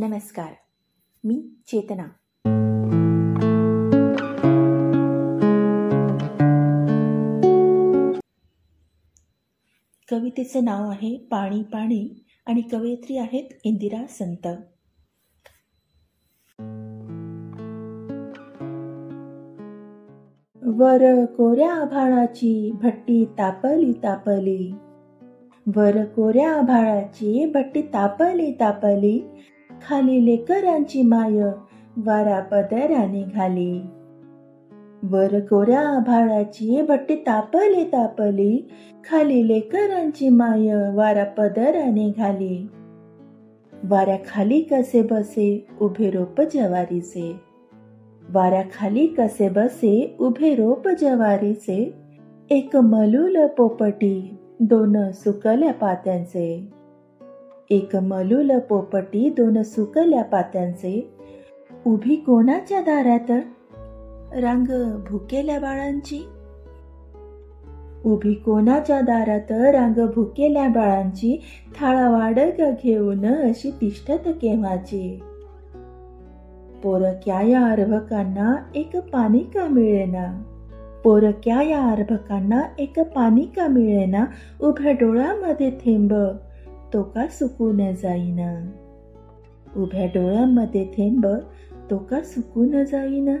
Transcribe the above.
नमस्कार मी चेतना. कवितेचं नाव आहे पाणी पाणी आणि कवयित्री आहेत इंदिरा संत. वर कोऱ्या आभाळाची भट्टी तापली तापली. वर कोऱ्या आभाळाची भट्टी तापली तापली. खाली लेकरांची माय वारा पदरा घाली. वर कोऱ्या आभाळाची भट्टी तापली तापली खाली लेकरांची माय वारा पदराने घाली. वाऱ्याखाली कसे बसे उभे रोप जवारीचे? वाऱ्या खाली कसे बसे उभे रोप जवारीचे? एक मलूल पोपटी दोन सुकल्या पात्यांचे. एक मलूल पोपटी दोन सुकल्या पात्यांचे. उभी कोणाच्या दारात? रांग भुकेल्या बाळांची. उभी कोणाच्या दारात? रांग भुकेल्या बाळांची. थाळा वाडग घेऊन अशी तिष्ठत केव्हाची? पोरक्या या अर्भकांना एक पाणी का मिळेना? पोरक्या या अर्भकांना एक पाणी का मिळेना? उभ्या डोळ्यामध्ये थेंब. तो का सुकून जाईना? उभ्या डोळ्यामध्ये थेंब तो का सुकून जाईना?